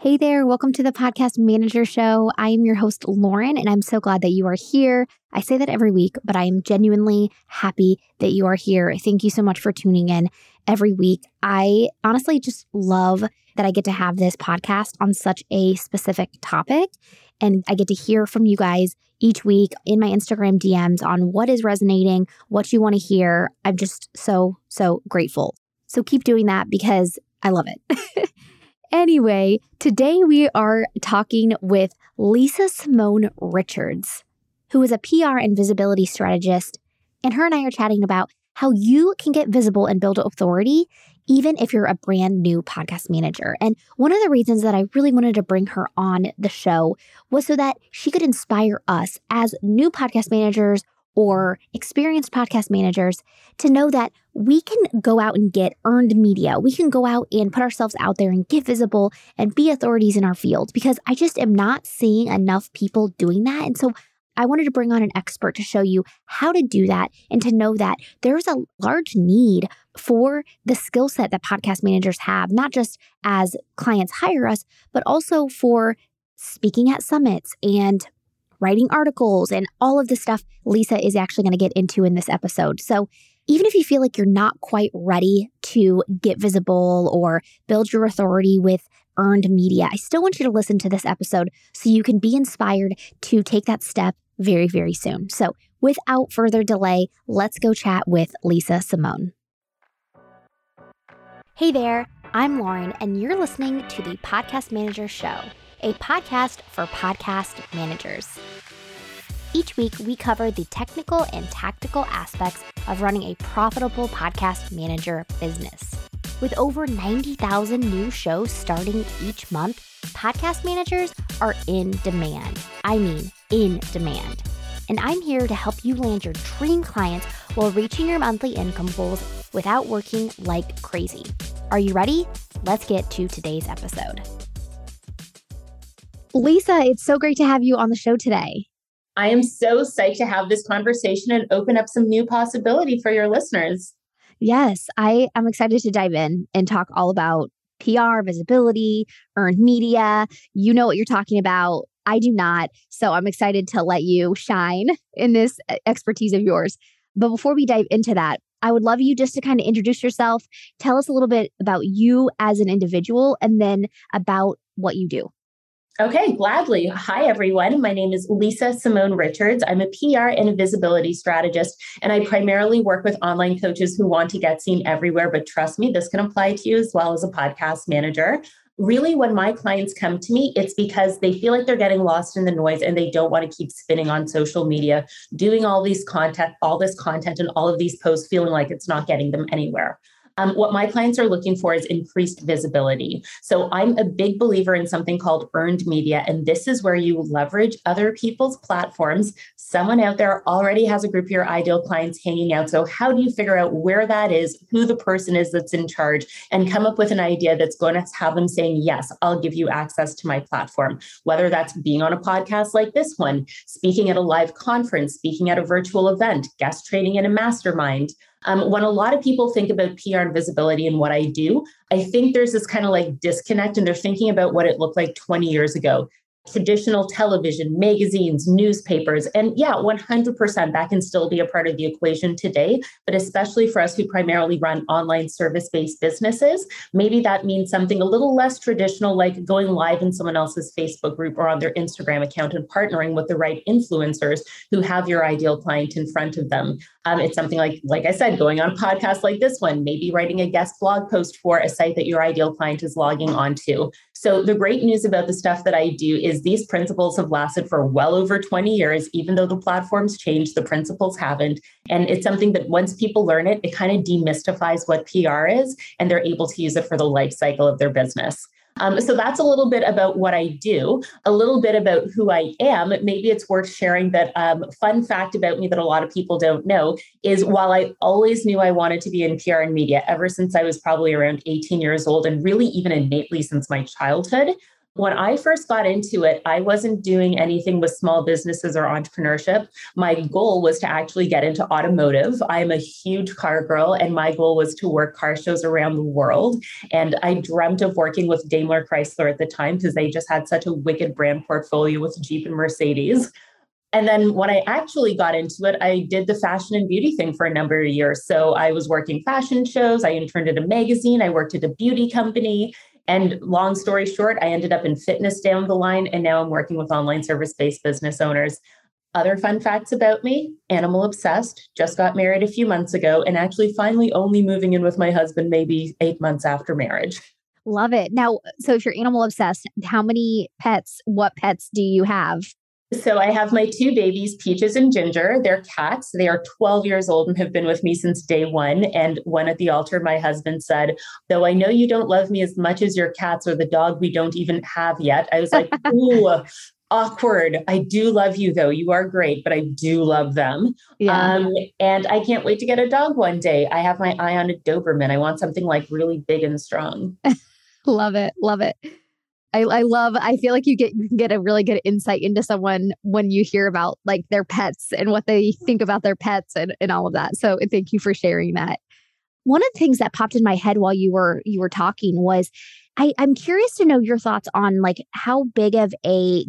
Hey there, welcome to the Podcast Manager Show. I am your host, Lauren, and I'm so glad that you are here. I say that every week, but I am genuinely happy that you are here. Thank you so much for tuning in every week. I honestly just love that I get to have this podcast on such a specific topic, and I get to hear from you guys each week in my Instagram DMs on what is resonating, what you want to hear. I'm just so, so grateful. So keep doing that because I love it. Anyway, today we are talking with Lisa Simone Richards, who is a PR and visibility strategist. And her and I are chatting about how you can get visible and build authority, even if you're a brand new podcast manager. And one of the reasons that I really wanted to bring her on the show was so that she could inspire us as new podcast managers or experienced podcast managers to know that we can go out and get earned media. We can go out and put ourselves out there and get visible and be authorities in our field because I just am not seeing enough people doing that. And so I wanted to bring on an expert to show you how to do that and to know that there's a large need for the skill set that podcast managers have, not just as clients hire us, but also for speaking at summits and writing articles and all of the stuff Lisa is actually going to get into in this episode. So, even if you feel like you're not quite ready to get visible or build your authority with earned media, I still want you to listen to this episode so you can be inspired to take that step very, very soon. So, without further delay, let's go chat with Lisa Simone. Hey there, I'm Lauren, and you're listening to the Podcast Manager Show a podcast for podcast managers. Each week, we cover the technical and tactical aspects of running a profitable podcast manager business. With over 90,000 new shows starting each month, podcast managers are in demand. I mean, in demand. And I'm here to help you land your dream clients while reaching your monthly income goals without working like crazy. Are you ready? Let's get to today's episode. Lisa, it's so great to have you on the show today. I am so psyched to have this conversation and open up some new possibility for your listeners. Yes, I am excited to dive in and talk all about PR, visibility, earned media. You know what you're talking about. I do not. So I'm excited to let you shine in this uh, expertise of yours. But before we dive into that, I would love you just to kind of introduce yourself, tell us a little bit about you as an individual, and then about what you do. Okay, gladly. Hi, everyone. My name is Lisa Simone Richards. I'm a PR and a visibility strategist, and I primarily work with online coaches who want to get seen everywhere. But trust me, this can apply to you as well as a podcast manager. Really, when my clients come to me, it's because they feel like they're getting lost in the noise and they don't want to keep spinning on social media, doing all these content, all this content, and all of these posts, feeling like it's not getting them anywhere. Um, what my clients are looking for is increased visibility. So I'm a big believer in something called earned media. And this is where you leverage other people's platforms. Someone out there already has a group of your ideal clients hanging out. So, how do you figure out where that is, who the person is that's in charge, and come up with an idea that's going to have them saying, Yes, I'll give you access to my platform? Whether that's being on a podcast like this one, speaking at a live conference, speaking at a virtual event, guest training in a mastermind. Um, when a lot of people think about PR and visibility and what I do, I think there's this kind of like disconnect and they're thinking about what it looked like 20 years ago traditional television, magazines, newspapers. And yeah, 100% that can still be a part of the equation today. But especially for us who primarily run online service based businesses, maybe that means something a little less traditional, like going live in someone else's Facebook group or on their Instagram account and partnering with the right influencers who have your ideal client in front of them. Um, it's something like, like I said, going on a podcast like this one, maybe writing a guest blog post for a site that your ideal client is logging onto. So the great news about the stuff that I do is these principles have lasted for well over 20 years, even though the platforms changed, the principles haven't. And it's something that once people learn it, it kind of demystifies what PR is, and they're able to use it for the life cycle of their business. Um, so that's a little bit about what I do, a little bit about who I am. Maybe it's worth sharing that um, fun fact about me that a lot of people don't know is while I always knew I wanted to be in PR and media ever since I was probably around 18 years old, and really even innately since my childhood, When I first got into it, I wasn't doing anything with small businesses or entrepreneurship. My goal was to actually get into automotive. I'm a huge car girl, and my goal was to work car shows around the world. And I dreamt of working with Daimler Chrysler at the time because they just had such a wicked brand portfolio with Jeep and Mercedes. And then when I actually got into it, I did the fashion and beauty thing for a number of years. So I was working fashion shows, I interned at a magazine, I worked at a beauty company, and long story short, I ended up in fitness down the line, and now I'm working with online service based business owners. Other fun facts about me animal obsessed, just got married a few months ago, and actually finally only moving in with my husband maybe eight months after marriage. Love it. Now, so if you're animal obsessed, how many pets, what pets do you have? So I have my two babies, Peaches and Ginger. They're cats. They are 12 years old and have been with me since day one. And one at the altar, my husband said, Though I know you don't love me as much as your cats or the dog we don't even have yet. I was like, Ooh, awkward. I do love you though. You are great, but I do love them. Yeah. Um, and I can't wait to get a dog one day. I have my eye on a Doberman. I want something like really big and strong. love it. Love it. I, I love I feel like you get you can get a really good insight into someone when you hear about like their pets and what they think about their pets and, and all of that. So thank you for sharing that. One of the things that popped in my head while you were you were talking was I, I'm curious to know your thoughts on like how big of a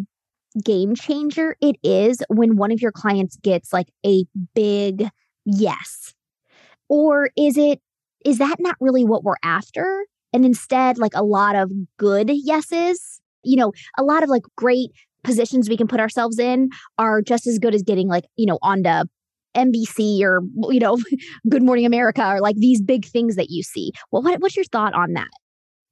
game changer it is when one of your clients gets like a big yes. Or is it is that not really what we're after? And instead like a lot of good yeses you know a lot of like great positions we can put ourselves in are just as good as getting like you know on to NBC or you know Good Morning America or like these big things that you see. Well, what, what's your thought on that?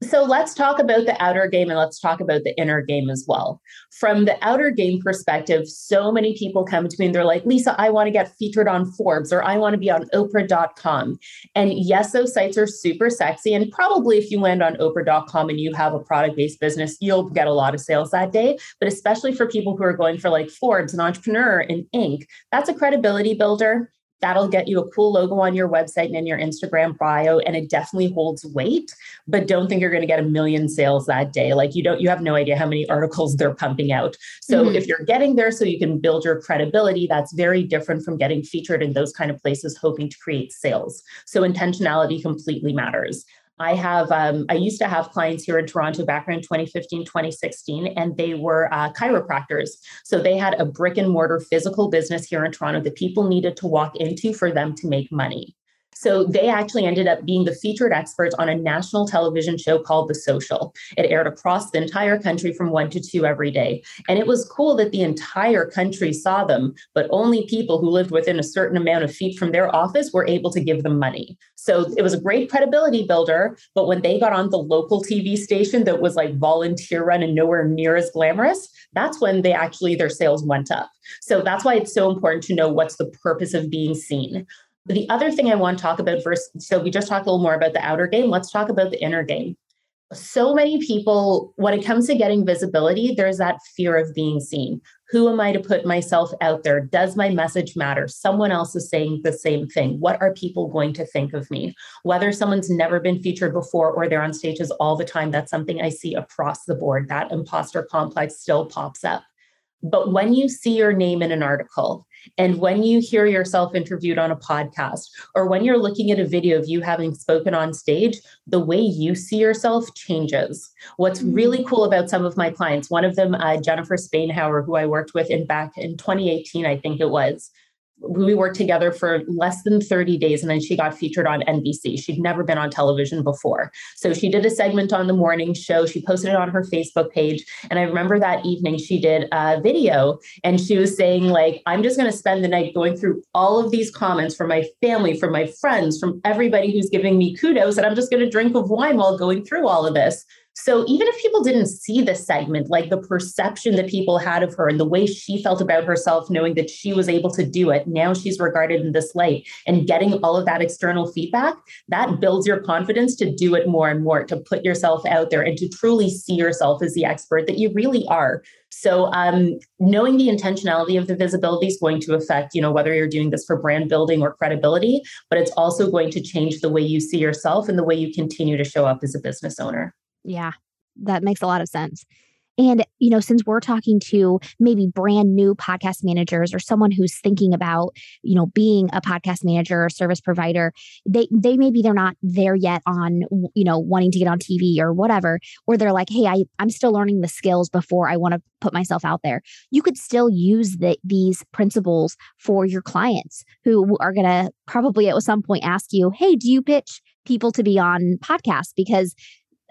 So let's talk about the outer game and let's talk about the inner game as well. From the outer game perspective, so many people come to me and they're like, Lisa, I want to get featured on Forbes or I want to be on Oprah.com. And yes, those sites are super sexy. And probably if you land on Oprah.com and you have a product based business, you'll get a lot of sales that day. But especially for people who are going for like Forbes, and entrepreneur, and Inc., that's a credibility builder that'll get you a cool logo on your website and in your Instagram bio and it definitely holds weight but don't think you're going to get a million sales that day. Like you don't you have no idea how many articles they're pumping out. So mm-hmm. if you're getting there so you can build your credibility that's very different from getting featured in those kind of places hoping to create sales. So intentionality completely matters I have, um, I used to have clients here in Toronto back in 2015, 2016, and they were uh, chiropractors. So they had a brick and mortar physical business here in Toronto that people needed to walk into for them to make money. So they actually ended up being the featured experts on a national television show called The Social. It aired across the entire country from one to two every day. And it was cool that the entire country saw them, but only people who lived within a certain amount of feet from their office were able to give them money. So it was a great credibility builder. But when they got on the local TV station that was like volunteer run and nowhere near as glamorous, that's when they actually, their sales went up. So that's why it's so important to know what's the purpose of being seen. The other thing I want to talk about first, so we just talked a little more about the outer game. Let's talk about the inner game. So many people, when it comes to getting visibility, there's that fear of being seen. Who am I to put myself out there? Does my message matter? Someone else is saying the same thing. What are people going to think of me? Whether someone's never been featured before or they're on stages all the time, that's something I see across the board. That imposter complex still pops up. But when you see your name in an article, and when you hear yourself interviewed on a podcast, or when you're looking at a video of you having spoken on stage, the way you see yourself changes. What's really mm. cool about some of my clients, one of them, uh, Jennifer Spainhauer, who I worked with in back in 2018, I think it was, we worked together for less than 30 days and then she got featured on NBC. She'd never been on television before. So she did a segment on the morning show. She posted it on her Facebook page. And I remember that evening she did a video and she was saying, like, I'm just going to spend the night going through all of these comments from my family, from my friends, from everybody who's giving me kudos. And I'm just going to drink of wine while going through all of this. So even if people didn't see the segment, like the perception that people had of her and the way she felt about herself, knowing that she was able to do it, now she's regarded in this light and getting all of that external feedback, that builds your confidence to do it more and more, to put yourself out there and to truly see yourself as the expert that you really are. So um, knowing the intentionality of the visibility is going to affect, you know, whether you're doing this for brand building or credibility, but it's also going to change the way you see yourself and the way you continue to show up as a business owner. Yeah, that makes a lot of sense. And, you know, since we're talking to maybe brand new podcast managers or someone who's thinking about, you know, being a podcast manager or service provider, they they maybe they're not there yet on, you know, wanting to get on TV or whatever, or they're like, hey, I, I'm still learning the skills before I want to put myself out there. You could still use the, these principles for your clients who are going to probably at some point ask you, hey, do you pitch people to be on podcasts? Because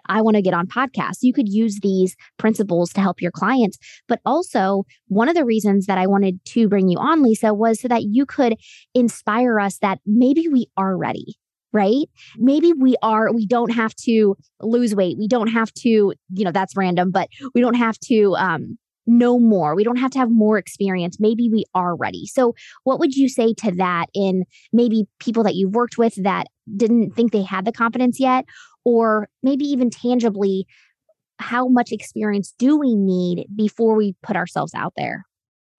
I want to get on podcasts. You could use these principles to help your clients. But also, one of the reasons that I wanted to bring you on, Lisa, was so that you could inspire us that maybe we are ready. Right? Maybe we are, we don't have to lose weight. We don't have to, you know, that's random, but we don't have to um, know more. We don't have to have more experience. Maybe we are ready. So, what would you say to that in maybe people that you've worked with that didn't think they had the confidence yet, or maybe even tangibly, how much experience do we need before we put ourselves out there?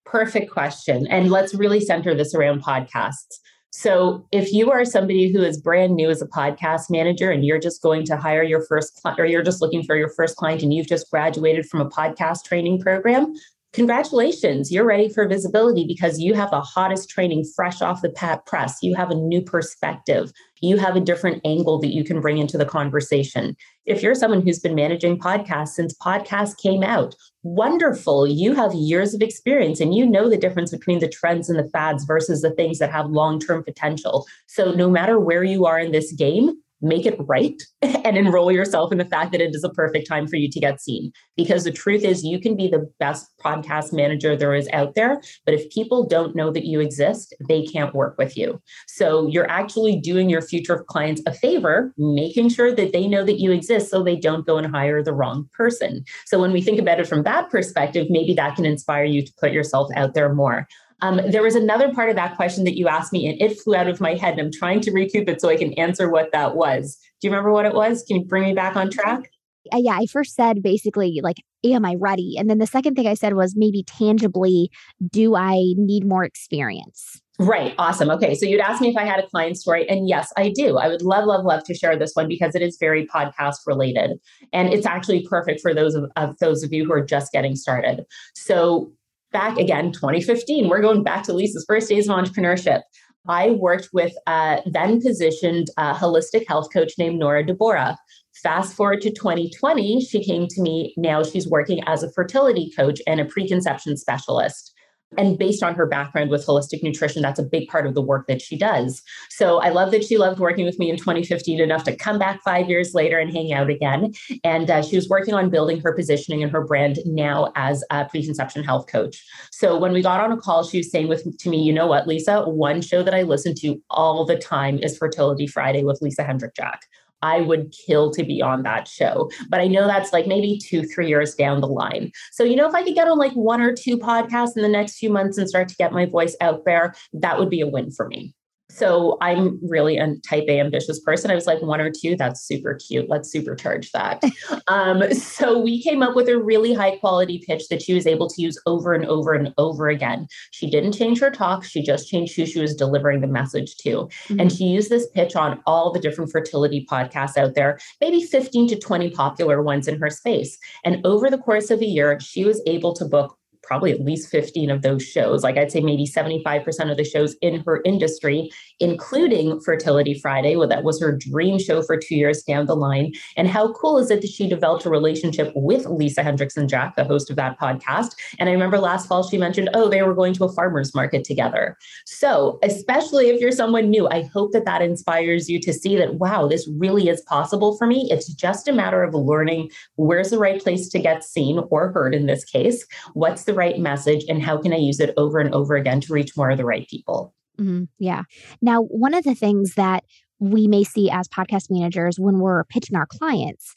Perfect question. And let's really center this around podcasts. So, if you are somebody who is brand new as a podcast manager and you're just going to hire your first client or you're just looking for your first client and you've just graduated from a podcast training program, congratulations, you're ready for visibility because you have the hottest training fresh off the press. You have a new perspective. You have a different angle that you can bring into the conversation. If you're someone who's been managing podcasts since podcasts came out, wonderful. You have years of experience and you know the difference between the trends and the fads versus the things that have long term potential. So, no matter where you are in this game, make it right and enroll yourself in the fact that it is a perfect time for you to get seen. Because the truth is, you can be the best podcast manager there is out there, but if people don't know that you exist, they can't work with you. So you're actually doing your future clients a favor, making sure that they know that you exist so they don't go and hire the wrong person. So when we think about it from that perspective, maybe that can inspire you to put yourself out there more. Um, there was another part of that question that you asked me, and it flew out of my head. And I'm trying to recoup it so I can answer what that was. Do you remember what it was? Can you bring me back on track? Uh, yeah, I first said basically, like, am I ready? And then the second thing I said was maybe tangibly, do I need more experience? Right. Awesome. Okay. So you'd ask me if I had a client story. And yes, I do. I would love, love, love to share this one because it is very podcast related. And it's actually perfect for those of, of those of you who are just getting started. So back again, 2015, we're going back to Lisa's first days of entrepreneurship. I worked with a then positioned uh, holistic health coach named Nora Deborah. Fast forward to 2020, she came to me. Now she's working as a fertility coach and a preconception specialist. And based on her background with holistic nutrition, that's a big part of the work that she does. So I love that she loved working with me in 2015 enough to come back five years later and hang out again. And uh, she was working on building her positioning and her brand now as a preconception health coach. So when we got on a call, she was saying with to me, you know what, Lisa, one show that I listen to all the time is Fertility Friday with Lisa Hendrickson Jack. I would kill to be on that show. But I know that's like maybe two, three years down the line. So, you know, if I could get on like one or two podcasts in the next few months and start to get my voice out there, that would be a win for me. So I'm really a type A ambitious person. I was like, one or two, that's super cute. Let's supercharge that. um, so we came up with a really high quality pitch that she was able to use over and over and over again. She didn't change her talk, she just changed who she was delivering the message to. Mm-hmm. And she used this pitch on all the different fertility podcasts out there, maybe 15 to 20 popular ones in her space. And over the course of a year, she was able to book probably at least 15 of those shows. Like I'd say maybe 75% of the shows in her industry, including Fertility Friday, well, that was her dream show for two years down the line. And how cool is it that she developed a relationship with Lisa Hendrickson Jack, the host of that podcast? And I remember last fall she mentioned, oh, they were going to a farmer's market together. So, especially if you're someone new, I hope that that inspires you to see that, wow, this really is possible for me. It's just a matter of learning where's the right place to get seen or heard in this case. What's the right message and how can I use it over and over again to reach more of the right people? Mm-hmm. Yeah. Now, one of the things that we may see as podcast managers when we're pitching our clients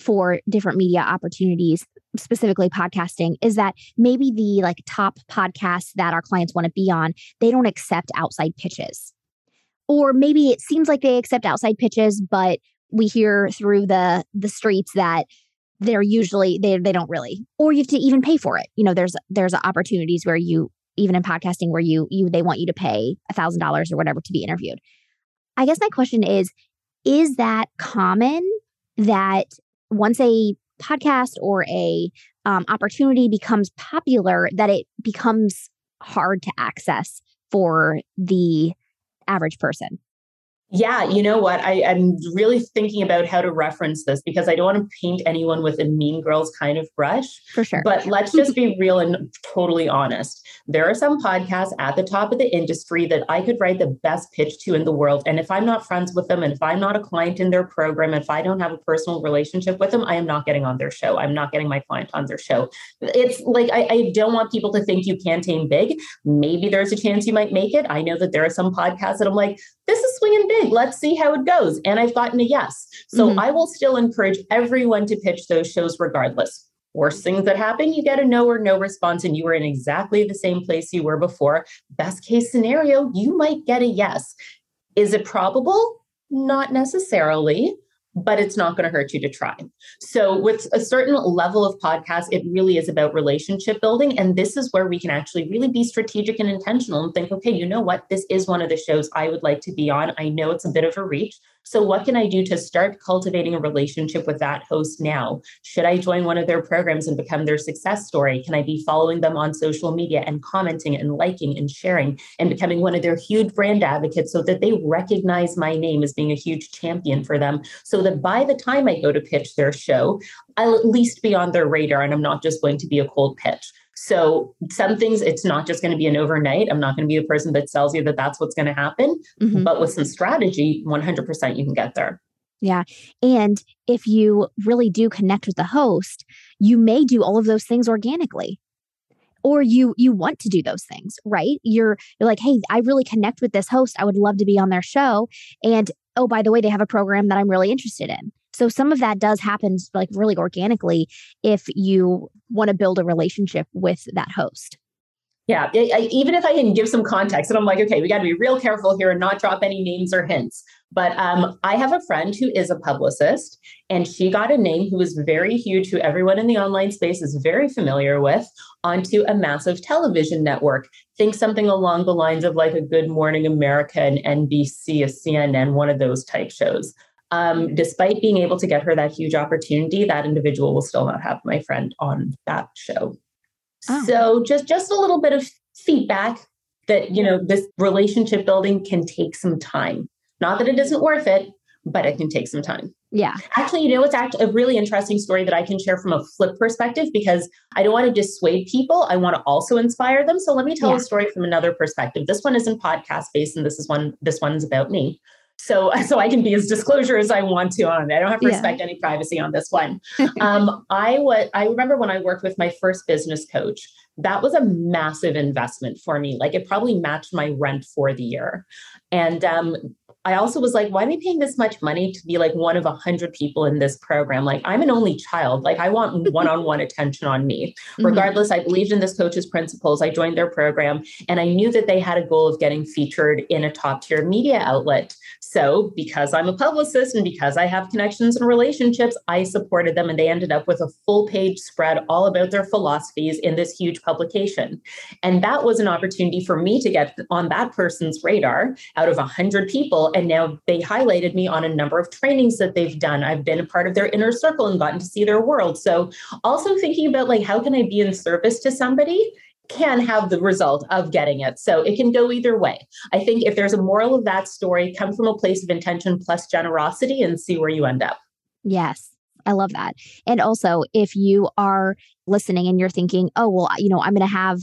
for different media opportunities specifically podcasting is that maybe the like top podcasts that our clients want to be on they don't accept outside pitches or maybe it seems like they accept outside pitches but we hear through the the streets that they're usually they they don't really or you have to even pay for it you know there's there's opportunities where you even in podcasting where you you they want you to pay a thousand dollars or whatever to be interviewed i guess my question is is that common that once a podcast or a um, opportunity becomes popular that it becomes hard to access for the average person. Yeah, you know what? I, am really thinking about how to reference this because I don't want to paint anyone with a mean girls kind of brush. For sure. But let's just be real and totally honest. There are some podcasts at the top of the industry that I could write the best pitch to in the world. And if I'm not friends with them and if I'm not a client in their program, if I don't have a personal relationship with them, I am not getting on their show. I'm not getting my client on their show. It's like I, I don't want people to think you can't aim big. Maybe there's a chance you might make it. I know that there are some podcasts that I'm like, this is swinging big. Let's see how it goes. And I've gotten a yes. So mm-hmm. I will still encourage everyone to pitch those shows regardless. Worst things that happen, you get a no or no response, and you are in exactly the same place you were before. Best case scenario, you might get a yes. Is it probable? Not necessarily but it's not going to hurt you to try. So, with a certain level of podcast, it really is about relationship building. And this is where we can actually really be strategic and intentional and think, okay, you know what? This is one of the shows I would like to be on. I know it's a bit of a reach, so, what can I do to start cultivating a relationship with that host now? Should I join one of their programs and become their success story? Can I be following them on social media and commenting and liking and sharing and becoming one of their huge brand advocates so that they recognize my name as being a huge champion for them? So that by the time I go to pitch their show, I'll at least be on their radar and I'm not just going to be a cold pitch. So some things, it's not just going to be an overnight. I'm not going to be the person that tells you that that's what's going to happen. Mm-hmm. But with some strategy, 100% you can get there. Yeah. And if you really do connect with the host, you may do all of those things organically. Or you you want to do those things, right? You're you're like, "Hey, I really connect with this host. I would love to be on their show." And oh, by the way, they have a program that I'm really interested in. So some of that does happen like really organically if you want to build a relationship with that host. Yeah, I, even if I can give some context, and I'm like, okay, we got to be real careful here and not drop any names or hints. But um, I have a friend who is a publicist, and she got a name who was very huge, who everyone in the online space is very familiar with, onto a massive television network. Think something along the lines of like a Good Morning America and NBC, a CNN, one of those type shows um, despite being able to get her that huge opportunity, that individual will still not have my friend on that show. Oh. So just just a little bit of feedback that you know this relationship building can take some time. Not that it isn't worth it, but it can take some time. Yeah. Actually, you know, it's actually a really interesting story that I can share from a flip perspective because I don't want to dissuade people. I want to also inspire them. So let me tell yeah. a story from another perspective. This one isn't podcast based, and this is one, this one's about me. So, so I can be as disclosure as I want to on it. I don't have to yeah. respect any privacy on this one. um, I was, I remember when I worked with my first business coach, that was a massive investment for me. Like it probably matched my rent for the year. And um, I also was like, why am I paying this much money to be like one of a hundred people in this program? Like I'm an only child. Like I want one-on-one attention on me. Mm-hmm. Regardless, I believed in this coach's principles. I joined their program and I knew that they had a goal of getting featured in a top tier media outlet. So because I'm a publicist and because I have connections and relationships, I supported them and they ended up with a full page spread all about their philosophies in this huge publication. And that was an opportunity for me to get on that person's radar out of a hundred people and now they highlighted me on a number of trainings that they've done. I've been a part of their inner circle and gotten to see their world. So also thinking about like how can I be in service to somebody can have the result of getting it. So it can go either way. I think if there's a moral of that story, come from a place of intention plus generosity and see where you end up. Yes. I love that. And also, if you are listening and you're thinking, oh, well, you know, I'm going to have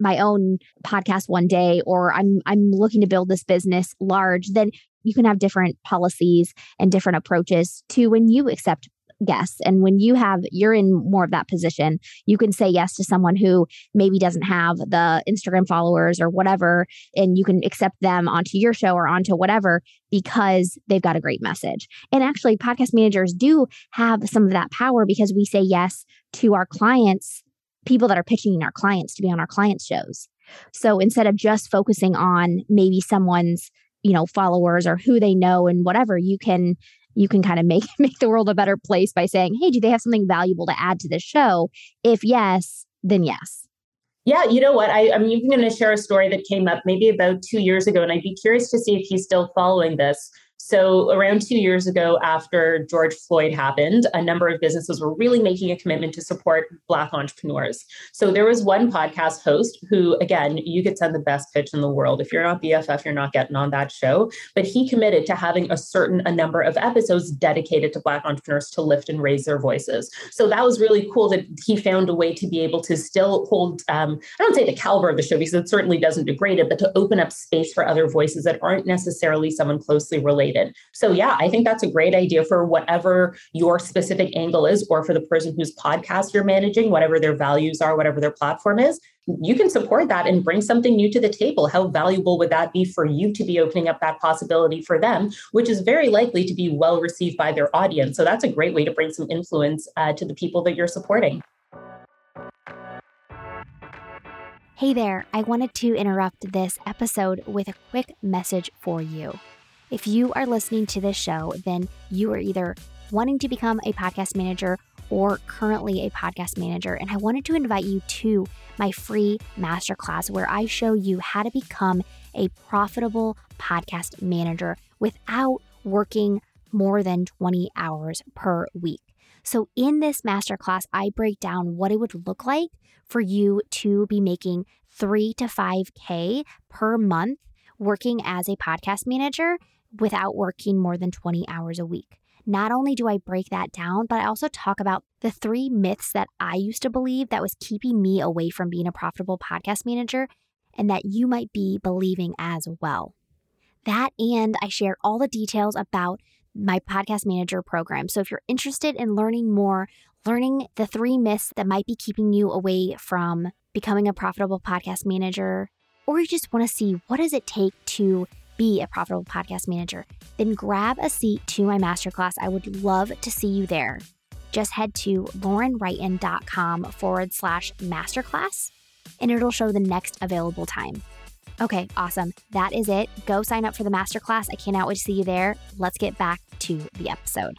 my own podcast one day or I'm I'm looking to build this business large, then you can have different policies and different approaches to when you accept guests. And when you have you're in more of that position you can say yes to someone who maybe doesn't have the instagram followers or whatever and you can accept them onto your show or onto whatever because they've got a great message. And actually podcast managers do have some of that power because we say yes to our clients people that are pitching our clients to be on our clients' shows. So instead of just focusing on maybe someone's, you know, followers or who they know and whatever, you can you can kind of make make the world a better place by saying, "Hey, do they have something valuable to add to the show?" If yes, then yes. Yeah, you know what? I, am even going to share a story that came up maybe about two years ago, and I'd be curious to see if he's still following this. So, around two years ago, after George Floyd happened, a number of businesses were really making a commitment to support Black entrepreneurs. So, there was one podcast host who, again, you could send the best pitch in the world. If you're not BFF, you're not getting on that show. But he committed to having a certain a number of episodes dedicated to Black entrepreneurs to lift and raise their voices. So, that was really cool that he found a way to be able to still hold, um, I don't say the caliber of the show because it certainly doesn't degrade it, but to open up space for other voices that aren't necessarily someone closely related related. So, yeah, I think that's a great idea for whatever your specific angle is, or for the person whose podcast you're managing, whatever their values are, whatever their platform is. You can support that and bring something new to the table. How valuable would that be for you to be opening up that possibility for them, which is very likely to be well received by their audience? So, that's a great way to bring some influence uh, to the people that you're supporting. Hey there, I wanted to interrupt this episode with a quick message for you. If you are listening to this show, then you are either wanting to become a podcast manager or currently a podcast manager. And I wanted to invite you to my free masterclass where I show you how to become a profitable podcast manager without working more than 20 hours per week. So, in this masterclass, I break down what it would look like for you to be making three to 5K per month working as a podcast manager without working more than 20 hours a week. Not only do I break that down, but I also talk about the three myths that I used to believe that was keeping me away from being a profitable podcast manager and that you might be believing as well. That and I share all the details about my podcast manager program. So if you're interested in learning more, learning the three myths that might be keeping you away from becoming a profitable podcast manager, or you just want to see what does it take to be a profitable podcast manager, then grab a seat to my masterclass. I would love to see you there. Just head to laurenwrighton.com forward slash masterclass and it'll show the next available time. Okay, awesome. That is it. Go sign up for the masterclass. I cannot wait to see you there. Let's get back to the episode.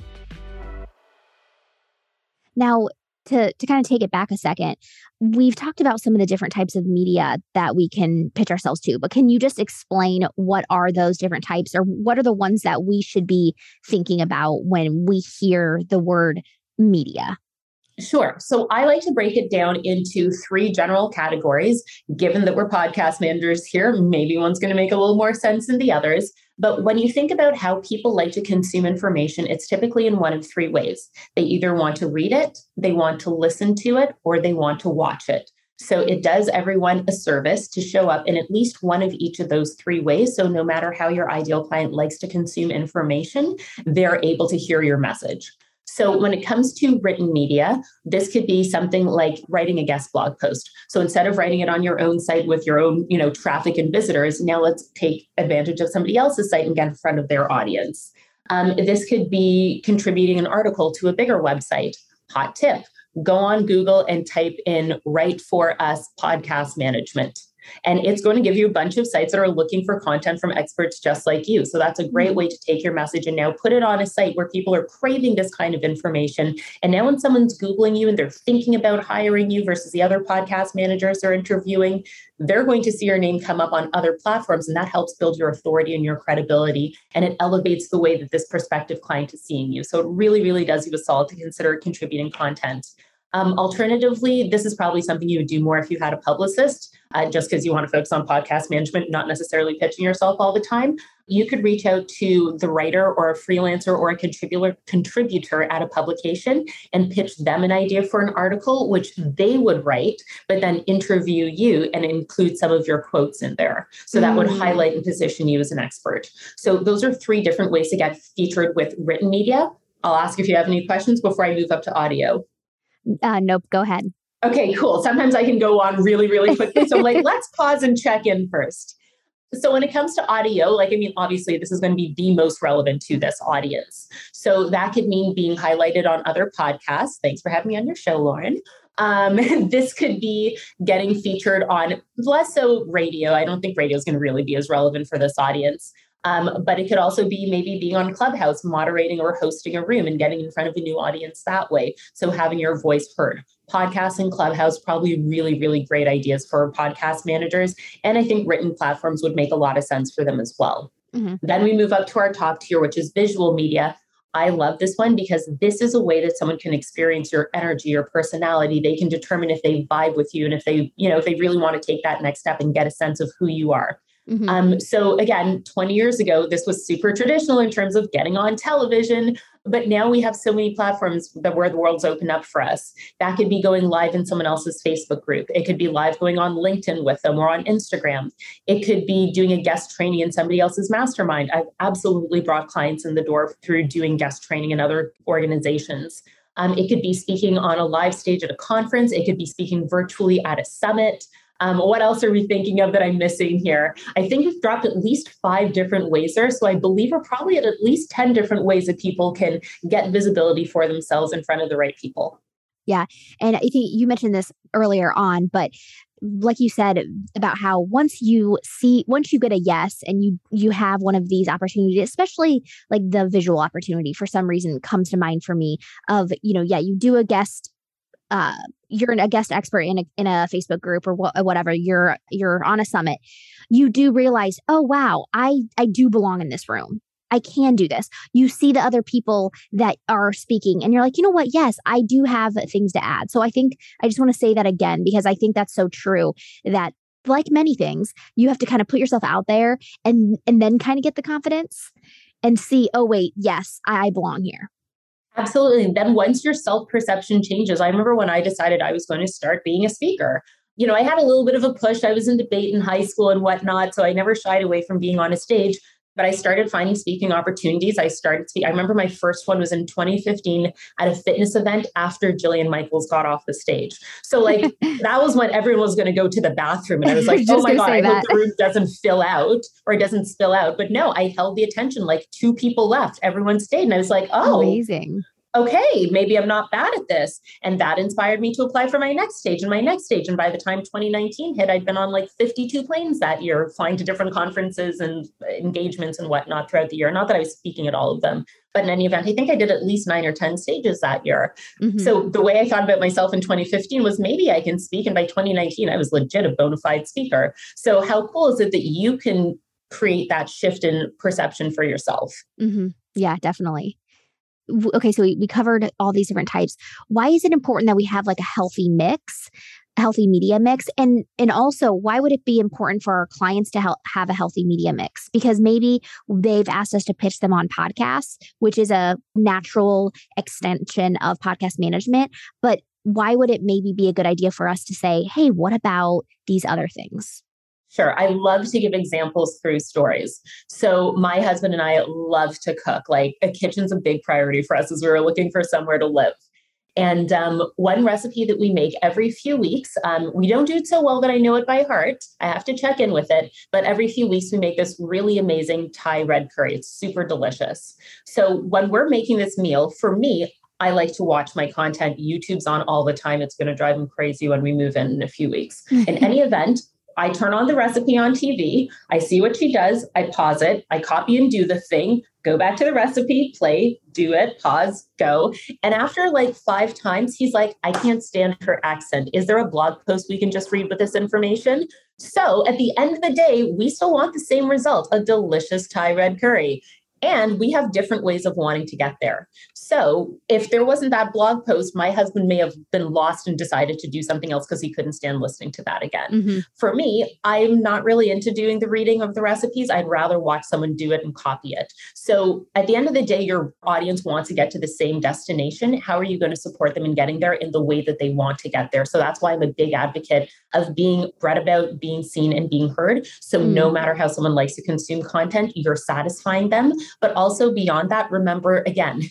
Now, to, to kind of take it back a second, we've talked about some of the different types of media that we can pitch ourselves to, but can you just explain what are those different types or what are the ones that we should be thinking about when we hear the word media? Sure. So I like to break it down into three general categories. Given that we're podcast managers here, maybe one's going to make a little more sense than the others. But when you think about how people like to consume information, it's typically in one of three ways. They either want to read it, they want to listen to it, or they want to watch it. So it does everyone a service to show up in at least one of each of those three ways. So no matter how your ideal client likes to consume information, they're able to hear your message. So when it comes to written media, this could be something like writing a guest blog post. So instead of writing it on your own site with your own, you know, traffic and visitors, now let's take advantage of somebody else's site and get in front of their audience. Um, this could be contributing an article to a bigger website. Hot tip go on Google and type in Write for Us podcast management. And it's going to give you a bunch of sites that are looking for content from experts just like you. So that's a great mm-hmm. way to take your message and now put it on a site where people are craving this kind of information. And now when someone's Googling you and they're thinking about hiring you versus the other podcast managers they're interviewing, they're going to see your name come up on other platforms. And that helps build your authority and your credibility. And it elevates the way that this prospective client is seeing you. So it really, really does you a solid to consider contributing content. Um, alternatively, this is probably something you would do more if you had a publicist, uh, just because you want to focus on podcast management, not necessarily pitching yourself all the time. You could reach out to the writer or a freelancer or a contributor contributor at a publication and pitch them an idea for an article, which they would write, but then interview you and include some of your quotes in there. So that mm. would highlight and position you as an expert. So those are three different ways to get featured with written media. I'll ask if you have any questions before I move up to audio. Uh, nope, go ahead. Okay, cool. Sometimes I can go on really, really quickly. So, like, let's pause and check in first. So, when it comes to audio, like, I mean, obviously, this is going to be the most relevant to this audience. So, that could mean being highlighted on other podcasts. Thanks for having me on your show, Lauren. Um, this could be getting featured on less so radio. I don't think radio is going to really be as relevant for this audience. Um, but it could also be maybe being on Clubhouse, moderating or hosting a room and getting in front of a new audience that way. So having your voice heard. Podcasts and Clubhouse, probably really, really great ideas for podcast managers. And I think written platforms would make a lot of sense for them as well. Mm-hmm. Then we move up to our top tier, which is visual media. I love this one because this is a way that someone can experience your energy, your personality. They can determine if they vibe with you and if they, you know, if they really want to take that next step and get a sense of who you are. Mm-hmm. Um, so again, 20 years ago, this was super traditional in terms of getting on television, but now we have so many platforms that where the world's open up for us. That could be going live in someone else's Facebook group. It could be live going on LinkedIn with them or on Instagram. It could be doing a guest training in somebody else's mastermind. I've absolutely brought clients in the door through doing guest training in other organizations. Um, it could be speaking on a live stage at a conference. It could be speaking virtually at a summit. Um, what else are we thinking of that I'm missing here? I think we've dropped at least five different ways there. So I believe we're probably at at least 10 different ways that people can get visibility for themselves in front of the right people. Yeah. And I think you mentioned this earlier on, but like you said about how once you see once you get a yes and you you have one of these opportunities especially like the visual opportunity for some reason comes to mind for me of you know yeah you do a guest uh, you're a guest expert in a, in a Facebook group or wh- whatever, you're you're on a summit, you do realize, oh wow, I I do belong in this room. I can do this. You see the other people that are speaking, and you're like, you know what? Yes, I do have things to add. So I think I just want to say that again because I think that's so true. That like many things, you have to kind of put yourself out there and and then kind of get the confidence and see, oh wait, yes, I, I belong here. Absolutely. Then once your self perception changes, I remember when I decided I was going to start being a speaker. You know, I had a little bit of a push. I was in debate in high school and whatnot. So I never shied away from being on a stage but I started finding speaking opportunities. I started speak. I remember my first one was in 2015 at a fitness event after Jillian Michaels got off the stage. So like that was when everyone was going to go to the bathroom, and I was like, oh my god, I that. hope the room doesn't fill out or it doesn't spill out. But no, I held the attention. Like two people left, everyone stayed, and I was like, oh, amazing okay, maybe I'm not bad at this. And that inspired me to apply for my next stage and my next stage. And by the time 2019 hit, I'd been on like 52 planes that year, flying to different conferences and engagements and whatnot throughout the year. Not that I was speaking at all of them, but in any event, I think I did at least nine or 10 stages that year. Mm-hmm. So the way I thought about myself in 2015 was maybe I can speak. And by 2019, I was legit a bona fide speaker. So how cool is it that you can create that shift in perception for yourself? Mm-hmm. Yeah, definitely okay, so we, we covered all these different types. Why is it important that we have like a healthy mix? healthy media mix and and also why would it be important for our clients to help have a healthy media mix because maybe they've asked us to pitch them on podcasts which is a natural extension of podcast management but why would it maybe be a good idea for us to say hey what about these other things Sure. I love to give examples through stories. So, my husband and I love to cook. Like, a kitchen's a big priority for us as we were looking for somewhere to live. And um, one recipe that we make every few weeks, um, we don't do it so well that I know it by heart. I have to check in with it. But every few weeks, we make this really amazing Thai red curry. It's super delicious. So, when we're making this meal, for me, I like to watch my content. YouTube's on all the time. It's going to drive them crazy when we move in in a few weeks. in any event, I turn on the recipe on TV, I see what she does, I pause it, I copy and do the thing, go back to the recipe, play, do it, pause, go. And after like five times, he's like, I can't stand her accent. Is there a blog post we can just read with this information? So at the end of the day, we still want the same result a delicious Thai red curry. And we have different ways of wanting to get there. So if there wasn't that blog post, my husband may have been lost and decided to do something else because he couldn't stand listening to that again. Mm-hmm. For me, I'm not really into doing the reading of the recipes. I'd rather watch someone do it and copy it. So at the end of the day, your audience wants to get to the same destination. How are you going to support them in getting there in the way that they want to get there? So that's why I'm a big advocate of being read about, being seen, and being heard. So mm-hmm. no matter how someone likes to consume content, you're satisfying them but also beyond that, remember again,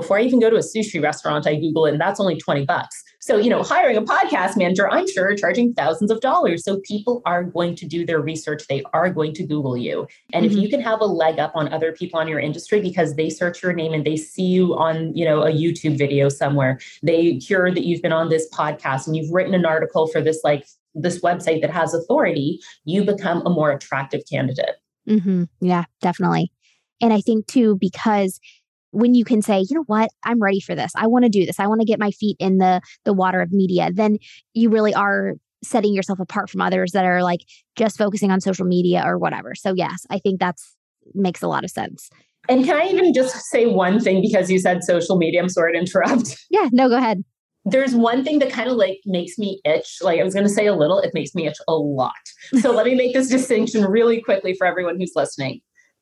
before I even go to a sushi restaurant, I Google it and that's only 20 bucks. So, you know, hiring a podcast manager, I'm sure charging thousands of dollars. So people are going to do their research. They are going to Google you. And mm-hmm. if you can have a leg up on other people in your industry because they search your name and they see you on, you know, a YouTube video somewhere, they hear that you've been on this podcast and you've written an article for this like this website that has authority, you become a more attractive candidate. Mm-hmm. Yeah, definitely. And I think too, because when you can say, you know what, I'm ready for this. I want to do this. I want to get my feet in the the water of media. Then you really are setting yourself apart from others that are like just focusing on social media or whatever. So yes, I think that's makes a lot of sense. And can I even just say one thing because you said social media? I'm sorry to interrupt. Yeah, no, go ahead. There's one thing that kind of like makes me itch. Like I was going to say a little, it makes me itch a lot. So let me make this distinction really quickly for everyone who's listening.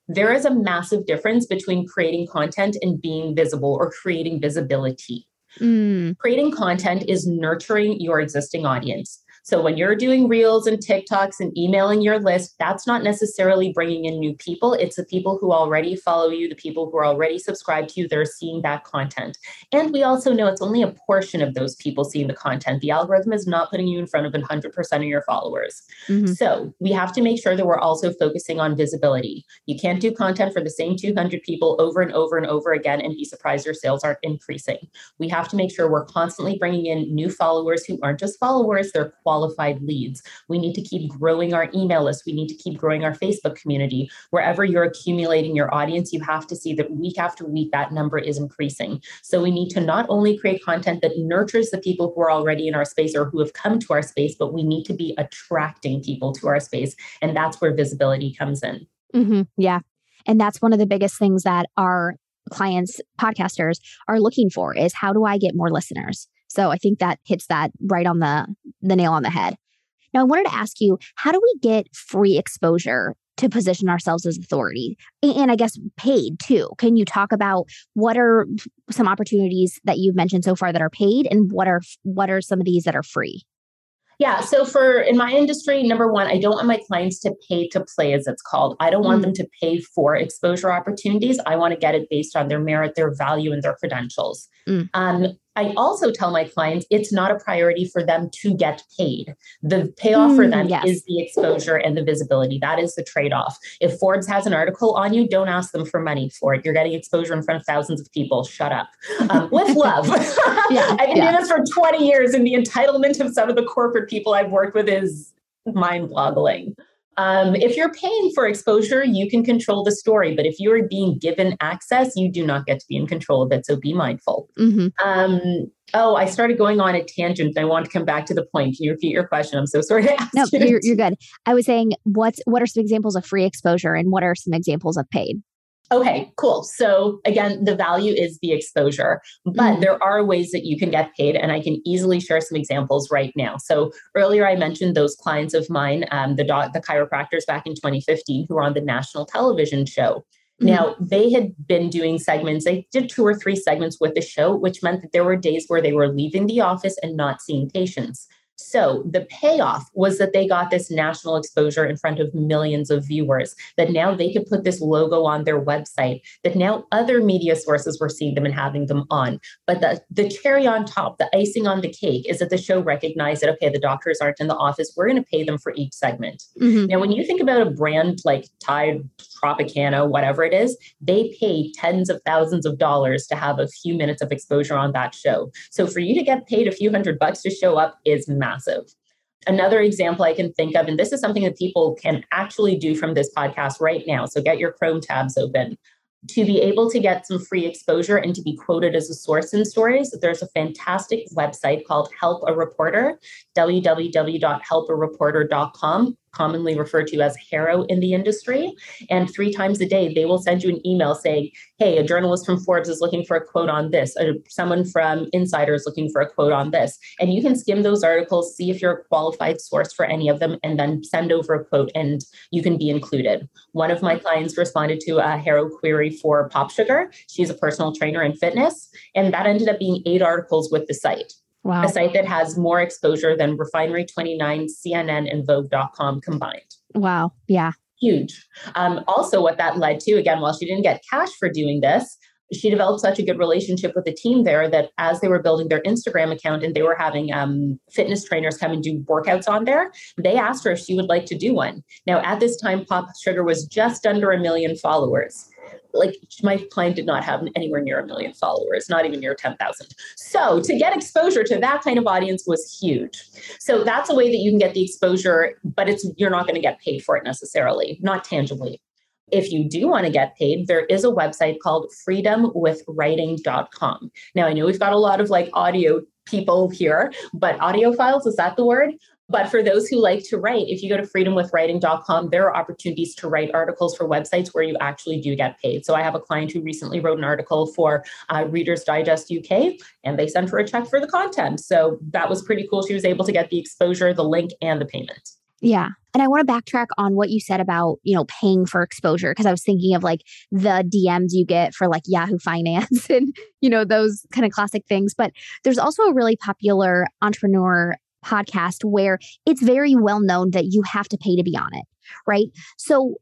There is a massive difference between creating content and being visible or creating visibility. Mm. Creating content is nurturing your existing audience. So when you're doing reels and TikToks and emailing your list, that's not necessarily bringing in new people. It's the people who already follow you, the people who are already subscribed to you, they're seeing that content. And we also know it's only a portion of those people seeing the content. The algorithm is not putting you in front of 100% of your followers. Mm-hmm. So we have to make sure that we're also focusing on visibility. You can't do content for the same 200 people over and over and over again and be surprised your sales aren't increasing. We have to make sure we're constantly bringing in new followers who aren't just followers, they're qualified qualified leads. We need to keep growing our email list. We need to keep growing our Facebook community. Wherever you're accumulating your audience, you have to see that week after week that number is increasing. So we need to not only create content that nurtures the people who are already in our space or who have come to our space, but we need to be attracting people to our space. And that's where visibility comes in. Mm-hmm. Yeah. And that's one of the biggest things that our clients, podcasters are looking for is how do I get more listeners? So I think that hits that right on the the nail on the head. Now I wanted to ask you, how do we get free exposure to position ourselves as authority and I guess paid too? Can you talk about what are some opportunities that you've mentioned so far that are paid and what are what are some of these that are free? Yeah. So for in my industry, number one, I don't want my clients to pay to play, as it's called. I don't want mm. them to pay for exposure opportunities. I want to get it based on their merit, their value, and their credentials. Mm. Um, I also tell my clients it's not a priority for them to get paid. The payoff mm, for them yes. is the exposure and the visibility. That is the trade off. If Forbes has an article on you, don't ask them for money for it. You're getting exposure in front of thousands of people. Shut up. Um, with love. yeah, I've been yeah. doing this for 20 years, and the entitlement of some of the corporate people I've worked with is mind boggling. Um, if you're paying for exposure, you can control the story. But if you are being given access, you do not get to be in control of it. So be mindful. Mm-hmm. Um, oh, I started going on a tangent. I want to come back to the point. Can you repeat your question? I'm so sorry to ask No, you you're, you're good. I was saying, what's what are some examples of free exposure, and what are some examples of paid? Okay, cool. So again, the value is the exposure, but mm there are ways that you can get paid, and I can easily share some examples right now. So earlier I mentioned those clients of mine, um, the doc, the chiropractors back in 2015 who were on the national television show. mm Now they had been doing segments. They did two or three segments with the show, which meant that there were days where they were leaving the office and not seeing patients. So the payoff was that they got this national exposure in front of millions of viewers, that now they could put this logo on their website, that now other media sources were seeing them and having them on. But the, the cherry on top, the icing on the cake, is that the show recognized that, okay, the doctors aren't in the office. We're going to pay them for each segment. Mm-hmm. Now, when you think about a brand like Tide, Tropicana, whatever it is, they pay tens of thousands of dollars to have a few minutes of exposure on that show. So for you to get paid a few hundred bucks to show up is massive massive. Another example I can think of, and this is something that people can actually do from this podcast right now. So get your Chrome tabs open. To be able to get some free exposure and to be quoted as a source in stories, there's a fantastic website called Help a Reporter, www.helpareporter.com commonly referred to as HARO in the industry. And three times a day, they will send you an email saying, hey, a journalist from Forbes is looking for a quote on this, or someone from Insider is looking for a quote on this. And you can skim those articles, see if you're a qualified source for any of them, and then send over a quote and you can be included. One of my clients responded to a HARO query for Pop Sugar. She's a personal trainer in fitness, and that ended up being eight articles with the site. Wow. A site that has more exposure than Refinery 29, CNN, and Vogue.com combined. Wow. Yeah. Huge. Um, also, what that led to, again, while she didn't get cash for doing this, she developed such a good relationship with the team there that as they were building their Instagram account and they were having um, fitness trainers come and do workouts on there, they asked her if she would like to do one. Now, at this time, Pop Sugar was just under a million followers like my client did not have anywhere near a million followers, not even near 10,000. So to get exposure to that kind of audience was huge. So that's a way that you can get the exposure, but it's you're not going to get paid for it necessarily, not tangibly. If you do want to get paid, there is a website called freedomwithwriting.com. Now, I know we've got a lot of like audio people here, but audio files, is that the word? But for those who like to write, if you go to freedomwithwriting.com, there are opportunities to write articles for websites where you actually do get paid. So I have a client who recently wrote an article for uh, Reader's Digest UK, and they sent her a check for the content. So that was pretty cool. She was able to get the exposure, the link, and the payment. Yeah. And I want to backtrack on what you said about, you know, paying for exposure because I was thinking of like the DMs you get for like Yahoo Finance and, you know, those kind of classic things. But there's also a really popular entrepreneur podcast where it's very well known that you have to pay to be on it, right? So,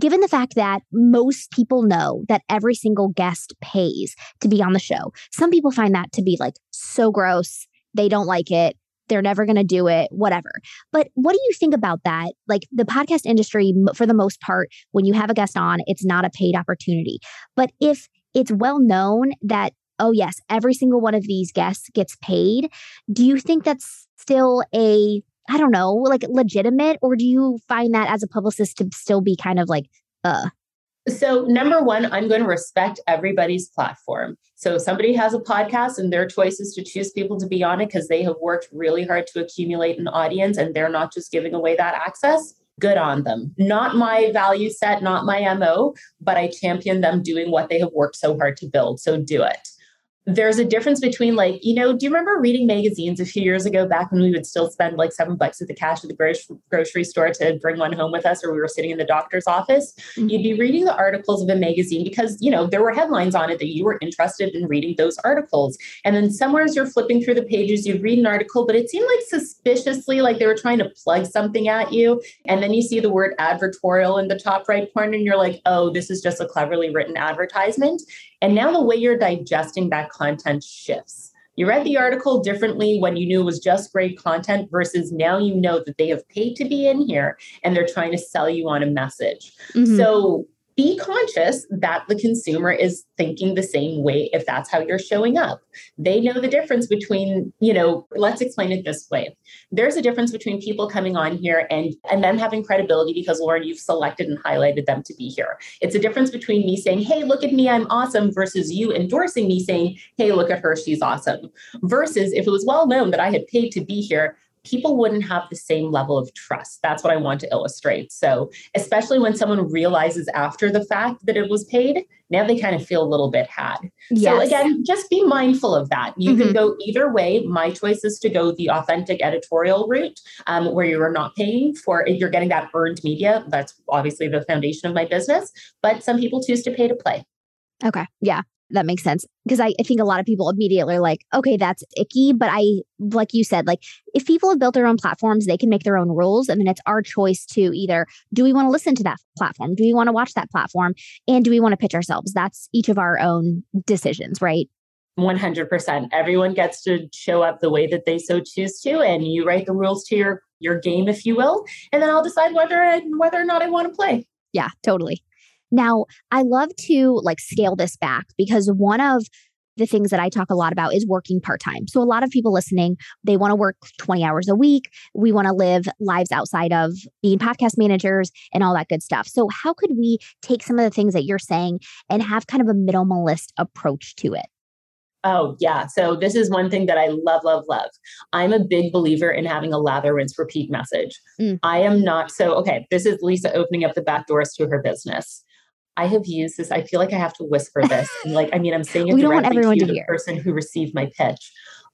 given the fact that most people know that every single guest pays to be on the show, some people find that to be like so gross. They don't like it. They're never going to do it, whatever. But what do you think about that? Like the podcast industry, for the most part, when you have a guest on, it's not a paid opportunity. But if it's well known that oh, yes, every single one of these guests gets paid. Do you think that's still a, I don't know, like legitimate? Or do you find that as a publicist to still be kind of like, uh? So, number one, I'm going to respect everybody's platform. So, somebody has a podcast and their choice is to choose people to be on it because they have worked really hard to accumulate an audience and they're not just giving away that access, good on them. Not my value set, not my MO, but I champion them doing what they have worked so hard to build. So, do it there's a difference between like you know do you remember reading magazines a few years ago back when we would still spend like seven bucks at the cash at the grocery store to bring one home with us or we were sitting in the doctor's office? Mm-hmm. you'd be reading the articles of a magazine because you know there were headlines on it that you were interested in reading those articles. And then somewhere as you're flipping through the pages you'd read an article but it seemed like suspiciously like they were trying to plug something at you. And then you see the word advertorial in the top right corner and you're like oh this is just a cleverly written advertisement. And now the way you're digesting that content shifts. You read the article differently when you knew it was just great content versus now you know that they have paid to be in here and they're trying to sell you on a message. Mm-hmm. So be conscious that the consumer is thinking the same way if that's how you're showing up. They know the difference between, you know, let's explain it this way. There's a difference between people coming on here and and them having credibility because Lauren, you've selected and highlighted them to be here. It's a difference between me saying, "Hey, look at me, I'm awesome," versus you endorsing me saying, "Hey, look at her, she's awesome." Versus if it was well known that I had paid to be here, people wouldn't have the same level of trust. That's what I want to illustrate. So, especially when someone realizes after the fact that it was paid, now they kind of feel a little bit had. Yes. So, again, just be mindful of that. You mm-hmm. can go either way. My choice is to go the authentic editorial route um, where you are not paying for, you're getting that earned media. That's obviously the foundation of my business. But some people choose to pay to play. Okay. Yeah that makes sense because I, I, think a lot of people immediately are like okay that's icky but i like you said like if people have built their own platforms they can make their own rules and then it's our choice to either do we want to listen to that platform? Do we want to watch that platform? And do we want to pitch ourselves? That's each of our own decisions right? 100% everyone gets to show up the way that they so choose to and you write the rules to your your game if you will and then i'll decide whether I, whether or not i want to play. Yeah totally now, I love to like scale this back because one of the things that I talk a lot about is working part time. So, a lot of people listening, they want to work 20 hours a week. We want to live lives outside of being podcast managers and all that good stuff. So, how could we take some of the things that you're saying and have kind of a minimalist approach to it? Oh, yeah. So, this is one thing that I love, love, love. I'm a big believer in having a lather, rinse, repeat message. Mm. I am not so, okay, this is Lisa opening up the back doors to her business. I have used this. I feel like I have to whisper this. And like, I mean, I'm saying it we directly don't want everyone to, to the person who received my pitch.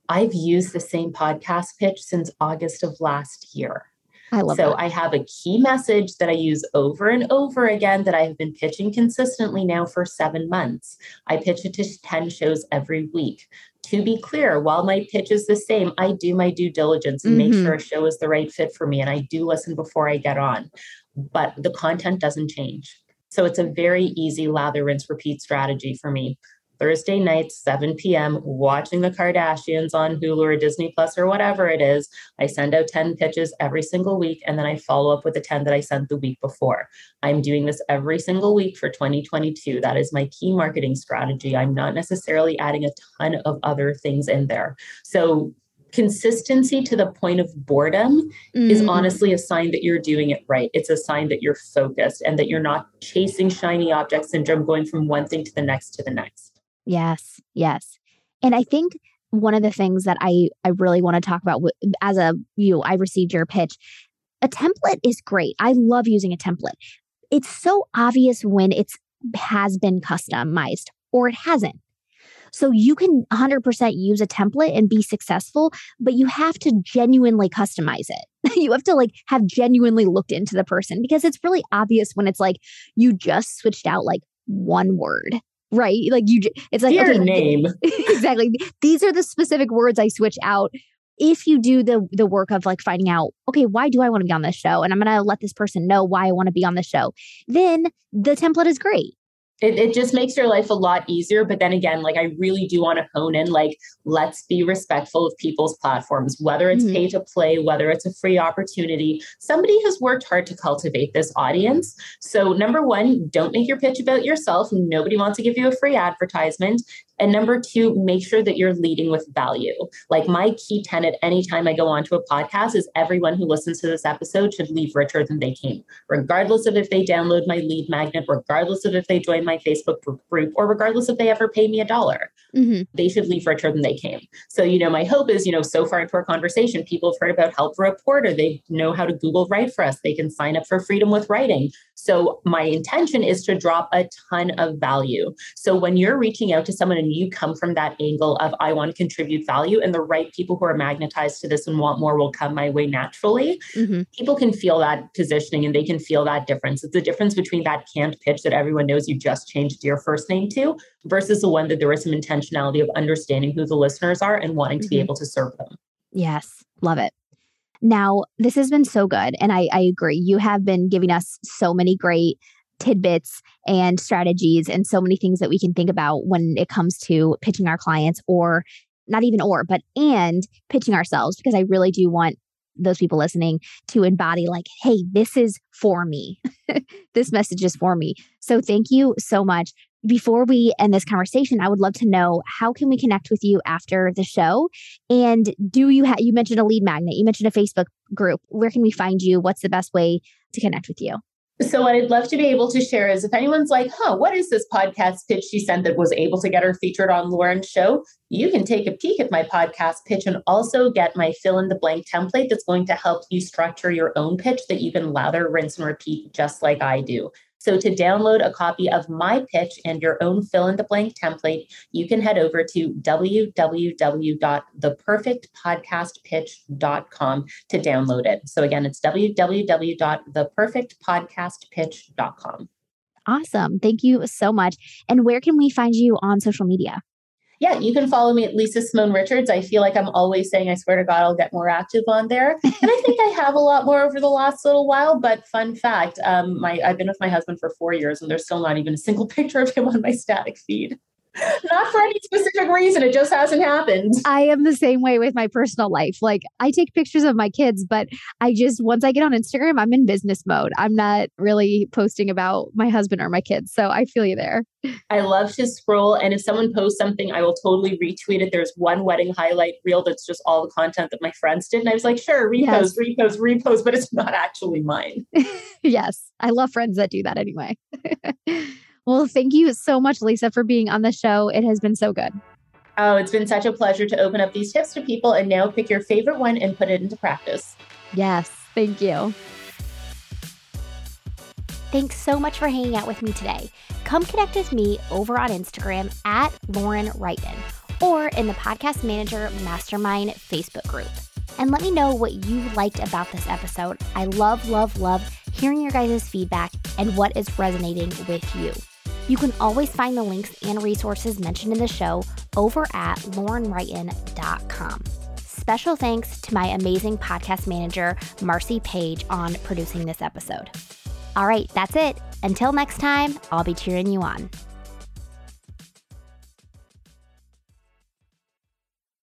I've used the same podcast pitch since August of last year. I love so that. I have a key message that I use over and over again that I have been pitching consistently now for seven months. I pitch it to 10 shows every week. To be clear, while my pitch is the same, I do my due diligence and mm-hmm. make sure a show is the right fit for me. And I do listen before I get on. But the content doesn't change. So it's a very easy lather, rinse, repeat strategy for me. Thursday nights, 7 p.m., watching the Kardashians on Hulu or Disney Plus or whatever it is. I send out 10 pitches every single week, and then I follow up with the 10 that I sent the week before. I'm doing this every single week for 2022. That is my key marketing strategy. I'm not necessarily adding a ton of other things in there. So consistency to the point of boredom mm. is honestly a sign that you're doing it right. It's a sign that you're focused and that you're not chasing shiny object syndrome, going from one thing to the next to the next. Yes, yes. And I think one of the things that I I really want to talk about as a you I received your pitch. A template is great. I love using a template. It's so obvious when it's has been customized or it hasn't. So you can 100% use a template and be successful, but you have to genuinely customize it. you have to like have genuinely looked into the person because it's really obvious when it's like you just switched out like one word right? Like you, it's like Your okay, name exactly. These are the specific words I switch out. If you do the the work of like finding out, okay, why do I want to be on this show, and I'm going to let this person know why I want to be on the show, then the template is great it, it just makes your life a lot easier. But then again, like I really do want to hone in, like, let's be respectful of people's platforms, whether it's mm-hmm. pay to play, whether it's a free opportunity. Somebody has worked hard to cultivate this audience. So, number one, don't make your pitch about yourself. Nobody wants to give you a free advertisement. And number two, make sure that you're leading with value. Like my key tenet anytime I go onto a podcast is everyone who listens to this episode should leave richer than they came, regardless of if they download my lead magnet, regardless of if they join my Facebook group, or regardless if they ever pay me a dollar. Mm-hmm. They should leave richer than they came. So, you know, my hope is, you know, so far into our conversation, people have heard about Help for a Porter. They know how to Google Write for us. They can sign up for Freedom with Writing. So, my intention is to drop a ton of value. So, when you're reaching out to someone and you come from that angle of, I want to contribute value, and the right people who are magnetized to this and want more will come my way naturally, mm-hmm. people can feel that positioning and they can feel that difference. It's the difference between that canned pitch that everyone knows you just changed your first name to versus the one that there is some intentionality of understanding who the listeners are and wanting to mm-hmm. be able to serve them. Yes, love it. Now, this has been so good. And I, I agree. You have been giving us so many great tidbits and strategies and so many things that we can think about when it comes to pitching our clients or not even or, but and pitching ourselves because I really do want those people listening to embody like, hey, this is for me. this message is for me. So thank you so much. Before we end this conversation, I would love to know how can we connect with you after the show? And do you have you mentioned a lead magnet, you mentioned a Facebook group. Where can we find you? What's the best way to connect with you? So, what I'd love to be able to share is if anyone's like, huh, what is this podcast pitch she sent that was able to get her featured on Lauren's show? You can take a peek at my podcast pitch and also get my fill in the blank template that's going to help you structure your own pitch that you can lather, rinse, and repeat just like I do. So, to download a copy of my pitch and your own fill in the blank template, you can head over to www.theperfectpodcastpitch.com to download it. So, again, it's www.theperfectpodcastpitch.com. Awesome. Thank you so much. And where can we find you on social media? Yeah, you can follow me at Lisa Simone Richards. I feel like I'm always saying, I swear to God, I'll get more active on there. And I think I have a lot more over the last little while. But fun fact, um, my I've been with my husband for four years and there's still not even a single picture of him on my static feed. Not for any specific reason. It just hasn't happened. I am the same way with my personal life. Like I take pictures of my kids, but I just once I get on Instagram, I'm in business mode. I'm not really posting about my husband or my kids. So I feel you there. I love to scroll. And if someone posts something, I will totally retweet it. There's one wedding highlight reel that's just all the content that my friends did. And I was like, sure, repost, yes. repost, repost, but it's not actually mine. yes. I love friends that do that anyway. Well, thank you so much, Lisa, for being on the show. It has been so good. Oh, it's been such a pleasure to open up these tips to people and now pick your favorite one and put it into practice. Yes, thank you. Thanks so much for hanging out with me today. Come connect with me over on Instagram at Lauren Wrighton or in the Podcast Manager Mastermind Facebook group. And let me know what you liked about this episode. I love, love, love hearing your guys' feedback and what is resonating with you. You can always find the links and resources mentioned in the show over at laurenwrighton.com. Special thanks to my amazing podcast manager, Marcy Page, on producing this episode. All right, that's it. Until next time, I'll be cheering you on.